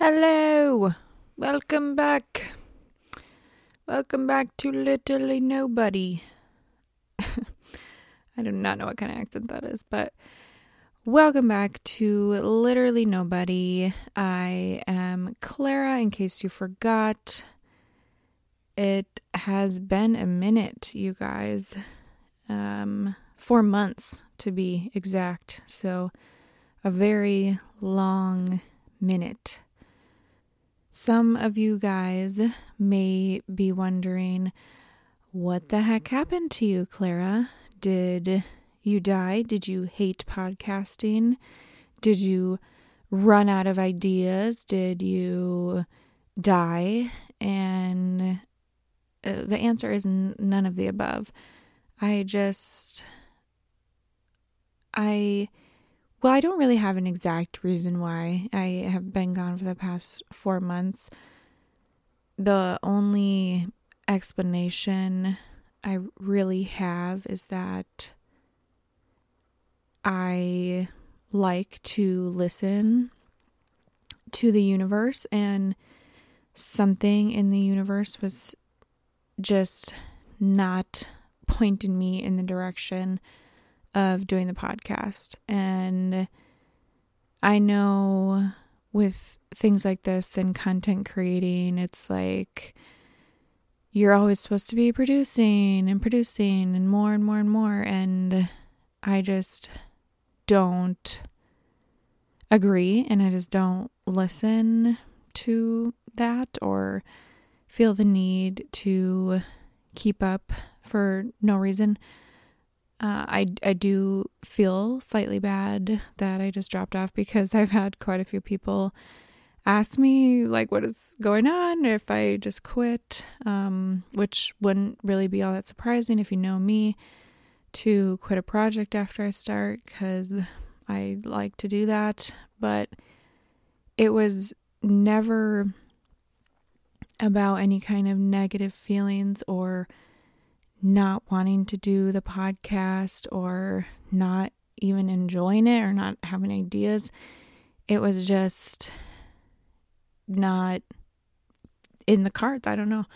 Hello, welcome back. Welcome back to Literally Nobody. I do not know what kind of accent that is, but welcome back to Literally Nobody. I am Clara, in case you forgot. It has been a minute, you guys. Um, four months to be exact. So, a very long minute. Some of you guys may be wondering what the heck happened to you, Clara? Did you die? Did you hate podcasting? Did you run out of ideas? Did you die? And uh, the answer is n- none of the above. I just. I well, I don't really have an exact reason why I have been gone for the past four months. The only explanation I really have is that I like to listen to the universe, and something in the universe was just not pointing me in the direction of doing the podcast. And I know with things like this and content creating, it's like you're always supposed to be producing and producing and more and more and more. And I just don't agree and I just don't listen to that or feel the need to keep up for no reason. Uh, I I do feel slightly bad that I just dropped off because I've had quite a few people ask me like what is going on if I just quit, um, which wouldn't really be all that surprising if you know me to quit a project after I start because I like to do that, but it was never about any kind of negative feelings or not wanting to do the podcast or not even enjoying it or not having ideas. It was just not in the cards. I don't know.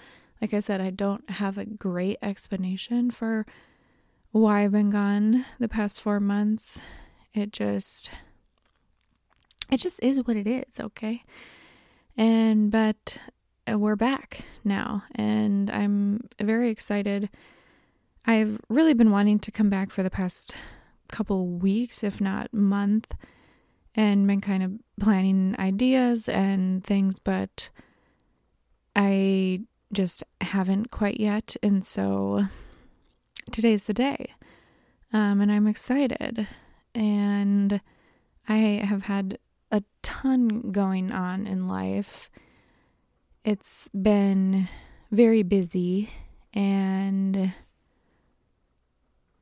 Like I said, I don't have a great explanation for why I've been gone the past four months. It just, it just is what it is, okay? And, but we're back now, and I'm very excited I've really been wanting to come back for the past couple weeks, if not month, and been kind of planning ideas and things, but I just haven't quite yet. And so today's the day. Um, and I'm excited. And I have had a ton going on in life. It's been very busy and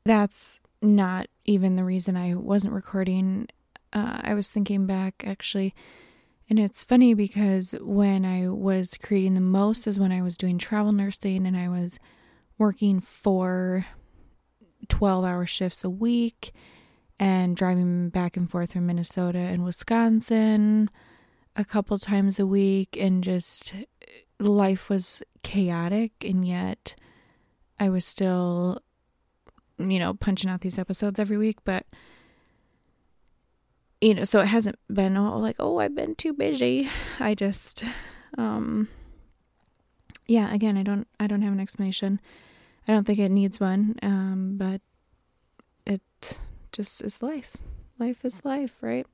that's not even the reason I wasn't recording. Uh, I was thinking back actually, and it's funny because when I was creating the most is when I was doing travel nursing and I was working for 12 hour shifts a week and driving back and forth from Minnesota and Wisconsin a couple times a week and just life was chaotic and yet I was still you know, punching out these episodes every week, but you know, so it hasn't been all like, oh, I've been too busy. I just um yeah, again, I don't I don't have an explanation. I don't think it needs one. Um, but it just is life. Life is life, right?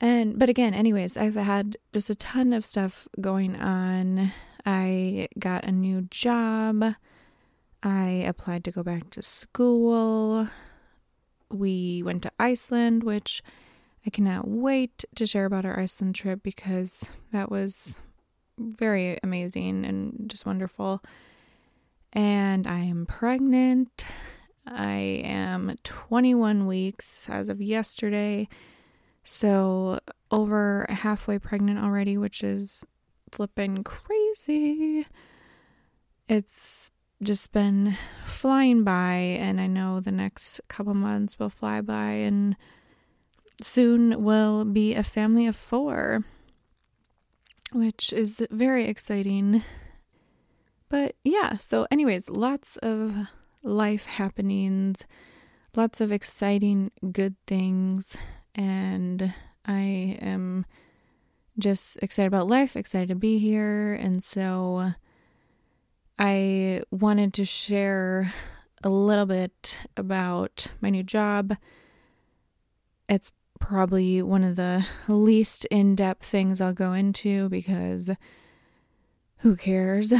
And but again, anyways, I've had just a ton of stuff going on. I got a new job. I applied to go back to school. We went to Iceland, which I cannot wait to share about our Iceland trip because that was very amazing and just wonderful. And I am pregnant. I am 21 weeks as of yesterday. So, over halfway pregnant already, which is flipping crazy. It's just been flying by, and I know the next couple months will fly by, and soon we'll be a family of four. which is very exciting. But yeah, so, anyways, lots of life happenings, lots of exciting, good things, and I am just excited about life, excited to be here. And so I wanted to share a little bit about my new job. It's probably one of the least in depth things I'll go into because who cares?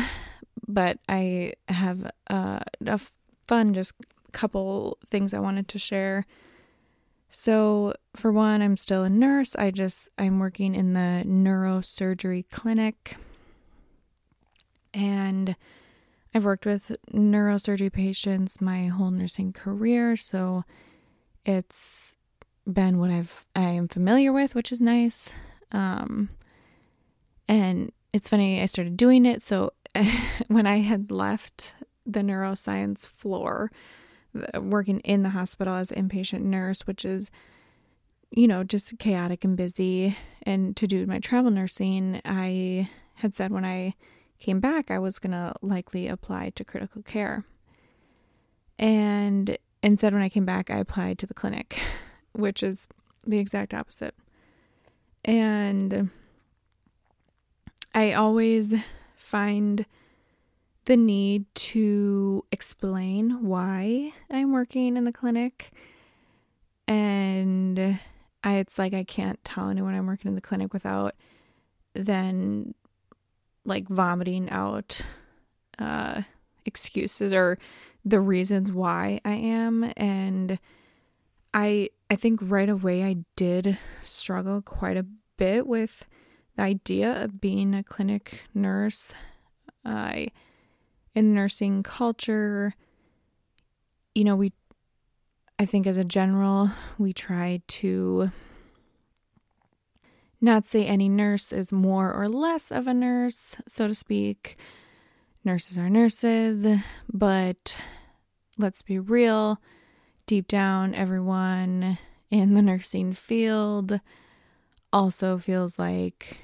But I have uh, a fun, just couple things I wanted to share. So, for one, I'm still a nurse. I just I'm working in the neurosurgery clinic. And I've worked with neurosurgery patients my whole nursing career, so it's been what I've I am familiar with, which is nice. Um, and it's funny I started doing it. So when I had left the neuroscience floor, working in the hospital as an inpatient nurse, which is you know just chaotic and busy, and to do my travel nursing, I had said when I came back, I was going to likely apply to critical care. And instead, when I came back, I applied to the clinic, which is the exact opposite. And I always find the need to explain why I'm working in the clinic. And I, it's like I can't tell anyone I'm working in the clinic without then like vomiting out uh, excuses or the reasons why I am and I I think right away I did struggle quite a bit with the idea of being a clinic nurse. I in nursing culture, you know, we I think as a general, we try to not say any nurse is more or less of a nurse, so to speak. Nurses are nurses, but let's be real. Deep down, everyone in the nursing field also feels like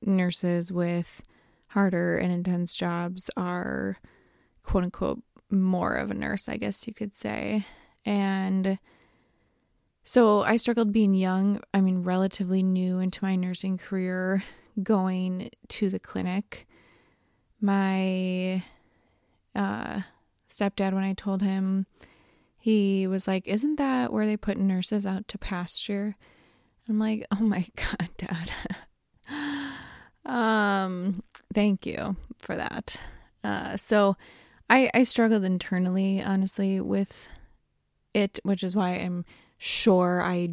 nurses with harder and intense jobs are quote unquote more of a nurse, I guess you could say. And so I struggled being young, I mean, relatively new into my nursing career, going to the clinic. My uh, stepdad, when I told him, he was like, Isn't that where they put nurses out to pasture? I'm like, Oh my God, dad. um, thank you for that. Uh, so I, I struggled internally, honestly, with it, which is why I'm sure I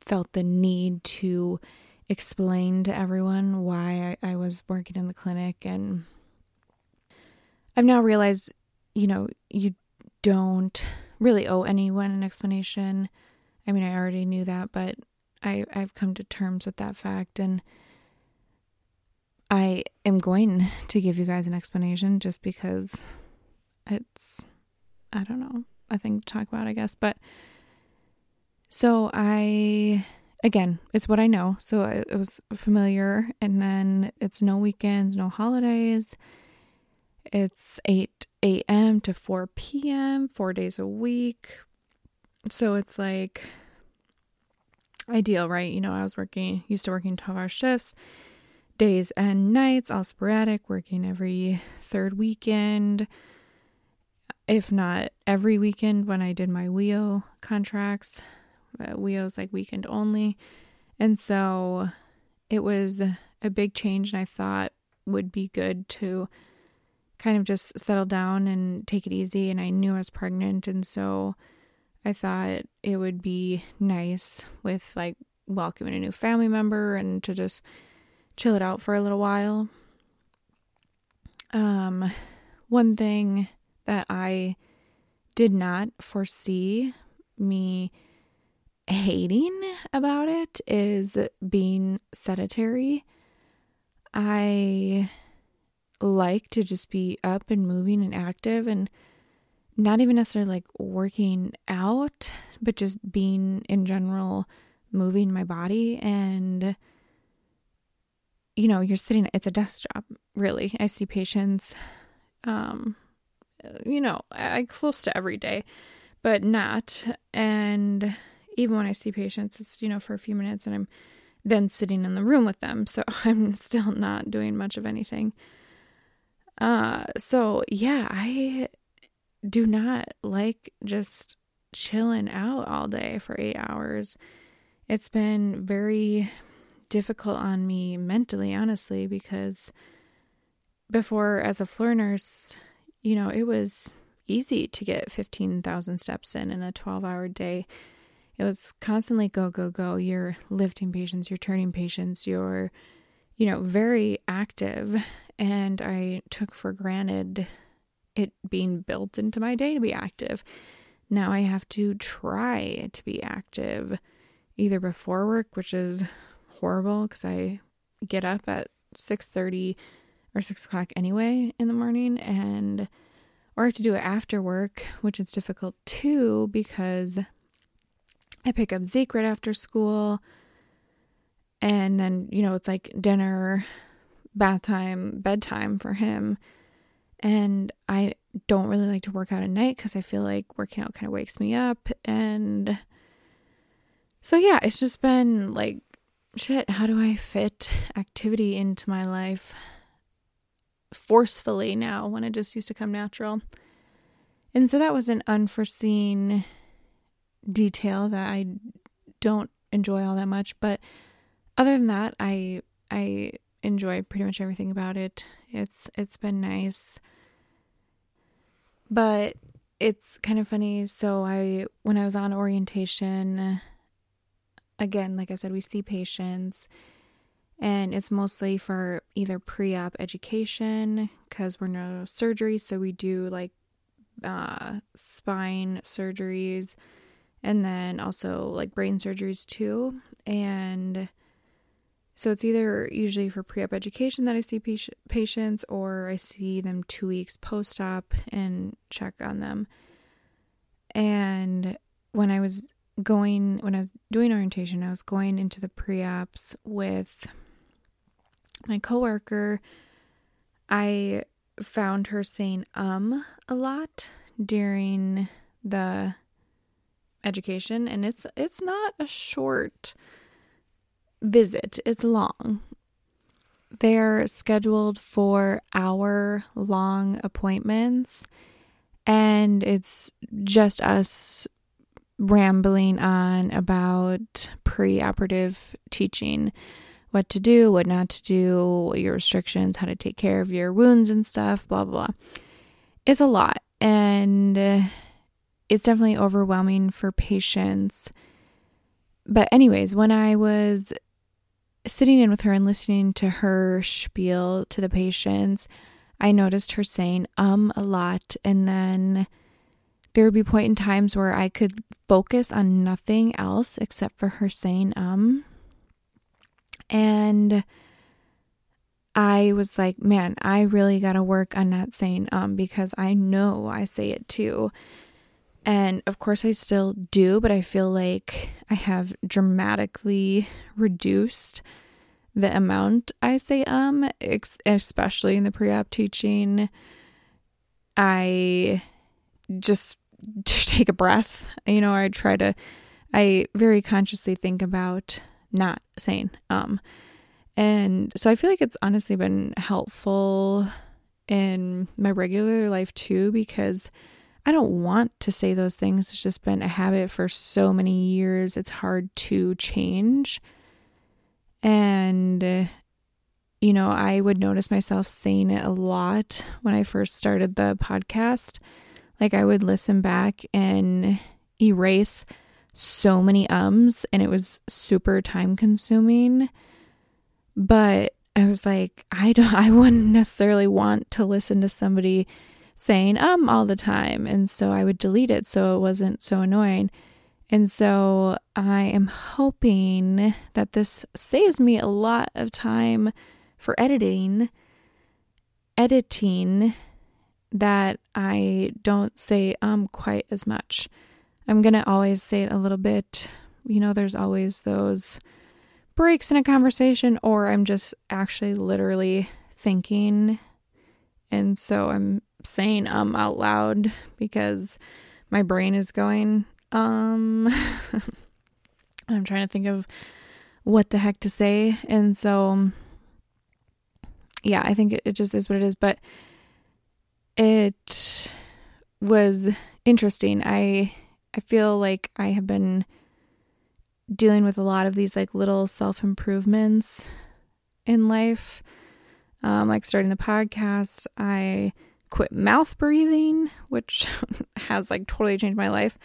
felt the need to explain to everyone why I, I was working in the clinic. And I've now realized, you know, you don't really owe anyone an explanation. I mean, I already knew that, but I, I've come to terms with that fact. And I am going to give you guys an explanation just because it's, I don't know, a thing to talk about, I guess. But so I, again, it's what I know. So it was familiar. And then it's no weekends, no holidays. It's 8 a.m. to 4 p.m., four days a week. So it's like ideal, right? You know, I was working, used to working 12 hour shifts, days and nights, all sporadic, working every third weekend, if not every weekend when I did my WIO contracts. Uh, WIO's like weekend only. And so it was a big change, and I thought would be good to kind of just settle down and take it easy. And I knew I was pregnant, and so I thought it would be nice with like welcoming a new family member and to just chill it out for a little while. Um, one thing that I did not foresee me hating about it is being sedentary. I like to just be up and moving and active and not even necessarily like working out, but just being in general moving my body. And you know, you're sitting, it's a desk job, really. I see patients, um, you know, I close to every day, but not. And even when I see patients, it's, you know, for a few minutes and I'm then sitting in the room with them. So I'm still not doing much of anything. Uh, so yeah, I do not like just chilling out all day for eight hours. It's been very difficult on me mentally, honestly, because before, as a floor nurse, you know, it was easy to get 15,000 steps in in a 12 hour day. It was constantly go, go, go. You're lifting patients, you're turning patients, you're, you know, very active. And I took for granted it being built into my day to be active. Now I have to try to be active either before work, which is horrible because I get up at 6.30 or 6 o'clock anyway in the morning and or I have to do it after work, which is difficult too because I pick up Zeke right after school and then, you know, it's like dinner, bath time, bedtime for him. And I don't really like to work out at night because I feel like working out kind of wakes me up. And so, yeah, it's just been like shit, how do I fit activity into my life forcefully now when it just used to come natural? And so that was an unforeseen detail that I don't enjoy all that much, but other than that, I I enjoy pretty much everything about it. It's it's been nice. But it's kind of funny. So I when I was on orientation again, like I said, we see patients and it's mostly for either pre op education because we're neurosurgery. So we do like uh, spine surgeries and then also like brain surgeries too. And so it's either usually for pre op education that I see patients or I see them two weeks post op and check on them. And when I was going when I was doing orientation, I was going into the pre-ops with my coworker. I found her saying um a lot during the education and it's it's not a short visit. It's long. They're scheduled for hour long appointments and it's just us rambling on about pre-operative teaching what to do, what not to do, your restrictions, how to take care of your wounds and stuff, blah, blah, blah. It's a lot. And it's definitely overwhelming for patients. But, anyways, when I was sitting in with her and listening to her spiel to the patients, I noticed her saying um a lot and then there would be point in times where I could focus on nothing else except for her saying um. And I was like, man, I really got to work on not saying um because I know I say it too. And of course, I still do, but I feel like I have dramatically reduced the amount I say um, especially in the pre op teaching. I just take a breath. You know, I try to, I very consciously think about not saying um. And so I feel like it's honestly been helpful in my regular life too because I don't want to say those things. It's just been a habit for so many years. It's hard to change. And, you know, I would notice myself saying it a lot when I first started the podcast. Like I would listen back and erase so many ums and it was super time consuming. But I was like, I don't I wouldn't necessarily want to listen to somebody saying um all the time. And so I would delete it so it wasn't so annoying. And so I am hoping that this saves me a lot of time for editing editing that I don't say um quite as much. I'm going to always say it a little bit. You know, there's always those breaks in a conversation or I'm just actually literally thinking. And so I'm saying um out loud because my brain is going um I'm trying to think of what the heck to say. And so yeah, I think it, it just is what it is, but it was interesting. I I feel like I have been dealing with a lot of these like little self improvements in life. Um, like starting the podcast, I quit mouth breathing, which has like totally changed my life.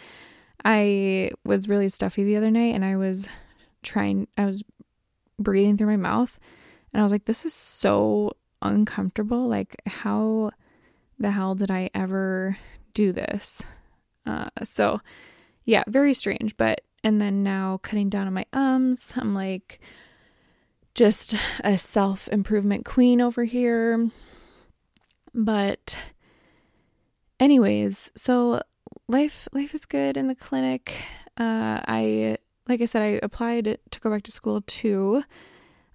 I was really stuffy the other night and I was trying, I was breathing through my mouth and I was like, this is so uncomfortable. Like, how the hell did I ever do this? Uh, so, yeah, very strange. But, and then now cutting down on my ums, I'm like just a self improvement queen over here. But, anyways, so life life is good in the clinic. Uh, I like I said, I applied to go back to school too.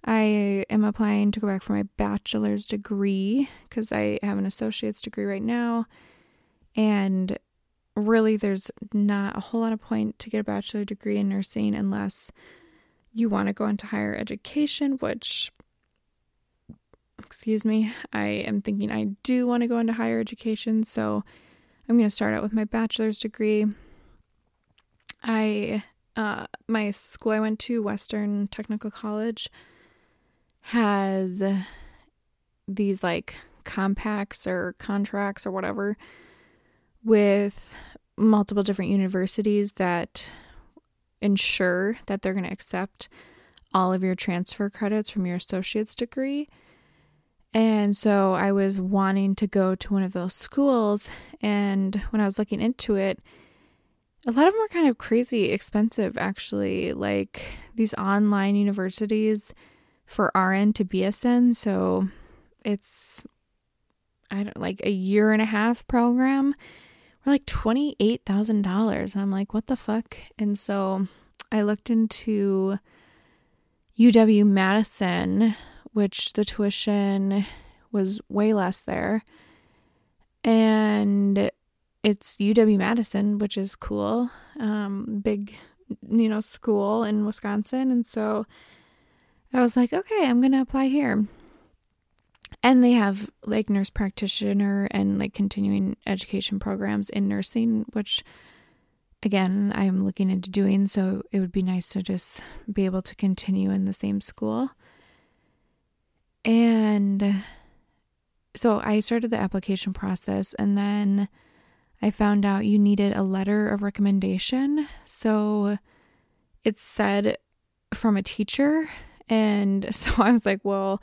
I am applying to go back for my bachelor's degree because I have an associate's degree right now. And really, there's not a whole lot of point to get a bachelor degree in nursing unless you want to go into higher education, which, excuse me, I am thinking I do want to go into higher education. So I'm going to start out with my bachelor's degree. I, uh, my school I went to, Western Technical College, has these like compacts or contracts or whatever with multiple different universities that ensure that they're going to accept all of your transfer credits from your associate's degree. And so I was wanting to go to one of those schools. And when I was looking into it, a lot of them were kind of crazy expensive, actually. Like these online universities for RN to BSN. So it's I don't like a year and a half program. Like twenty eight thousand dollars. And I'm like, what the fuck? And so I looked into UW Madison, which the tuition was way less there. And it's UW Madison, which is cool. Um, big, you know, school in Wisconsin. And so I was like, okay, I'm going to apply here. And they have like nurse practitioner and like continuing education programs in nursing, which again, I'm looking into doing. So it would be nice to just be able to continue in the same school. And so I started the application process and then I found out you needed a letter of recommendation. So it said from a teacher and so I was like, well,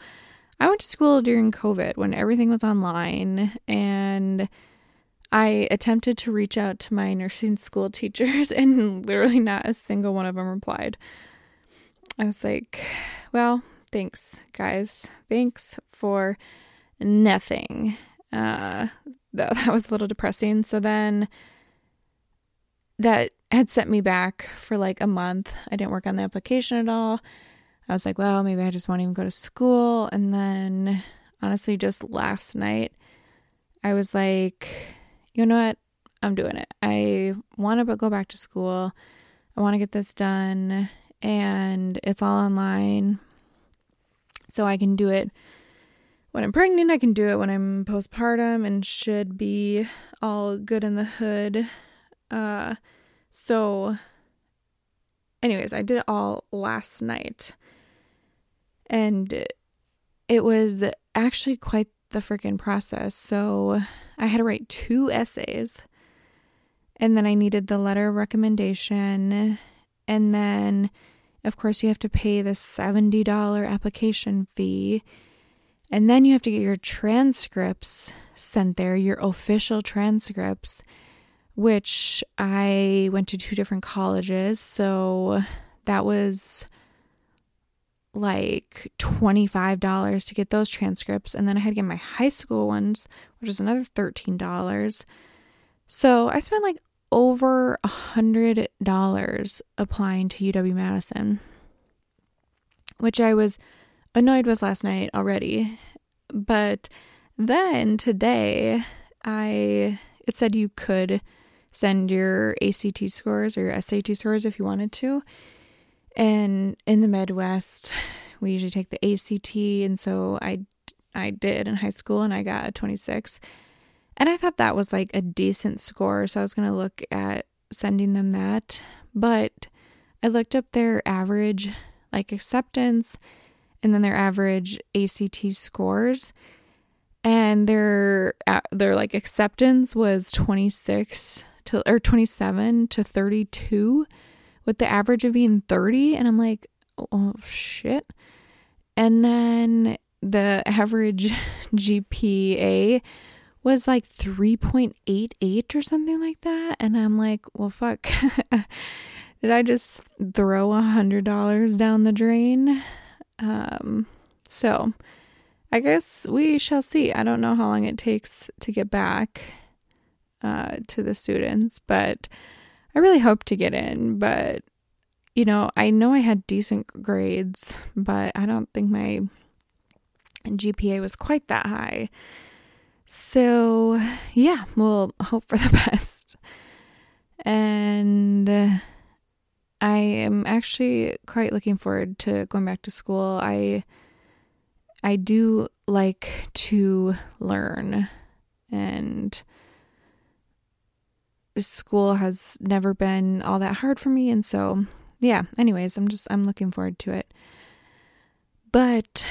I went to school during COVID when everything was online and I attempted to reach out to my nursing school teachers and literally not a single one of them replied. I was like, well, thanks, guys. Thanks for nothing. Uh, that, that was a little depressing. So then that had sent me back for like a month. I didn't work on the application at all. I was like, well, maybe I just won't even go to school. And then, honestly, just last night, I was like, you know what? I'm doing it. I want to go back to school. I want to get this done. And it's all online. So I can do it when I'm pregnant. I can do it when I'm postpartum and should be all good in the hood. Uh, so, anyways, I did it all last night. And it was actually quite the freaking process. So I had to write two essays. And then I needed the letter of recommendation. And then, of course, you have to pay the $70 application fee. And then you have to get your transcripts sent there, your official transcripts, which I went to two different colleges. So that was like $25 to get those transcripts. And then I had to get my high school ones, which is another $13. So I spent like over a $100 applying to UW Madison. which I was annoyed with last night already. But then today, I it said you could send your ACT scores or your SAT scores if you wanted to. And in the Midwest, we usually take the ACT, and so I I did in high school, and I got a 26. And I thought that was like a decent score, so I was gonna look at sending them that. But I looked up their average like acceptance and then their average ACT scores and their uh, their like acceptance was 26 to or 27 to 32 with the average of being 30 and I'm like oh shit and then the average GPA was like 3.88 or something like that and I'm like well fuck did I just throw a hundred dollars down the drain? Um, so I guess we shall see. I don't know how long it takes to get back uh, to the students, but I really hope to get in. But you know, I know I had decent grades, but I don't think my GPA was quite that high. So, yeah, we'll hope for the best. And I am actually quite looking forward to going back to school. I I do like to learn and school has never been all that hard for me and so yeah, anyways, I'm just I'm looking forward to it. But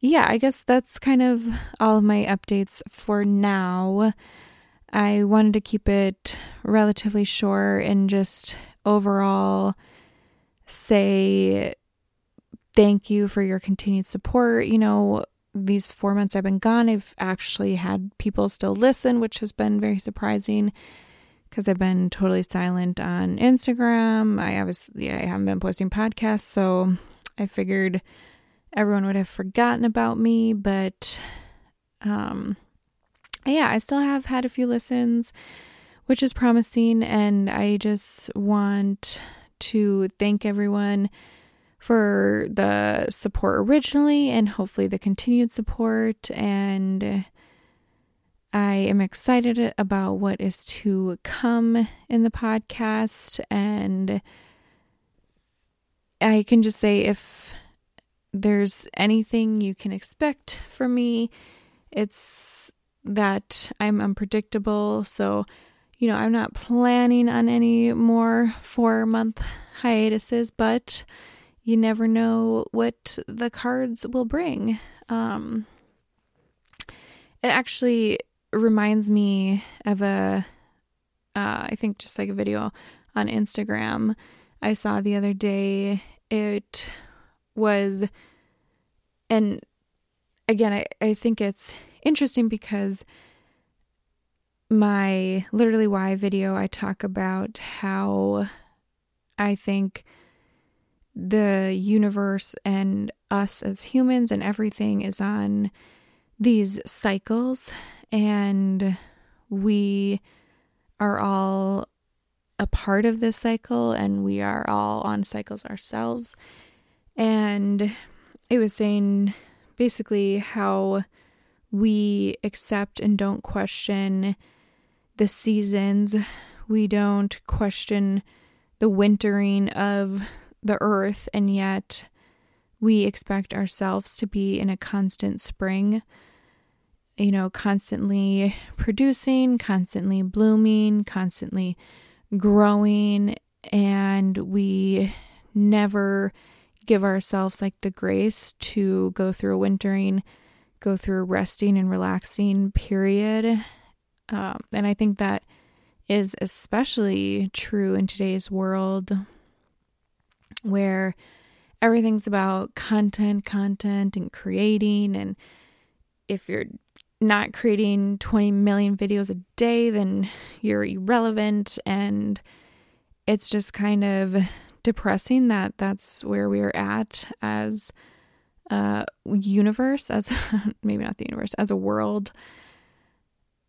yeah, I guess that's kind of all of my updates for now. I wanted to keep it relatively short and just overall say thank you for your continued support. You know, these four months I've been gone, I've actually had people still listen, which has been very surprising because I've been totally silent on Instagram. I obviously I haven't been posting podcasts, so I figured everyone would have forgotten about me, but um yeah, I still have had a few listens, which is promising and I just want to thank everyone for the support originally and hopefully the continued support. And I am excited about what is to come in the podcast. And I can just say if there's anything you can expect from me, it's that I'm unpredictable. So you know, I'm not planning on any more four month hiatuses, but you never know what the cards will bring. Um, it actually reminds me of a, uh, I think just like a video on Instagram I saw the other day. It was, and again, I, I think it's interesting because my literally why video, I talk about how I think the universe and us as humans and everything is on these cycles, and we are all a part of this cycle, and we are all on cycles ourselves. And it was saying basically how we accept and don't question the seasons. We don't question the wintering of the earth, and yet we expect ourselves to be in a constant spring, you know, constantly producing, constantly blooming, constantly growing, and we never give ourselves like the grace to go through a wintering, go through a resting and relaxing period um, and I think that is especially true in today's world where everything's about content, content, and creating. And if you're not creating 20 million videos a day, then you're irrelevant. And it's just kind of depressing that that's where we're at as a universe, as maybe not the universe, as a world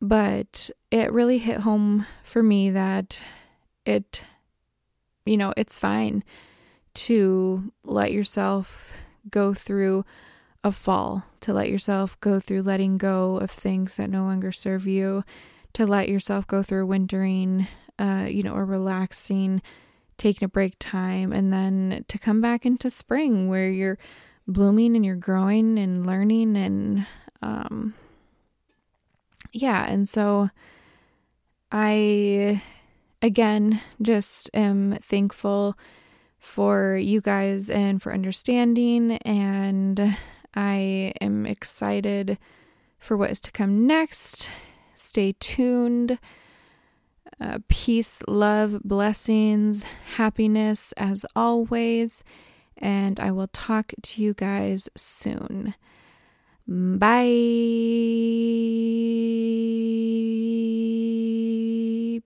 but it really hit home for me that it, you know, it's fine to let yourself go through a fall, to let yourself go through letting go of things that no longer serve you, to let yourself go through wintering, uh, you know, or relaxing, taking a break time, and then to come back into spring where you're blooming and you're growing and learning and um yeah, and so I again just am thankful for you guys and for understanding and I am excited for what is to come next. Stay tuned. Uh, peace, love, blessings, happiness as always. And I will talk to you guys soon. Bye.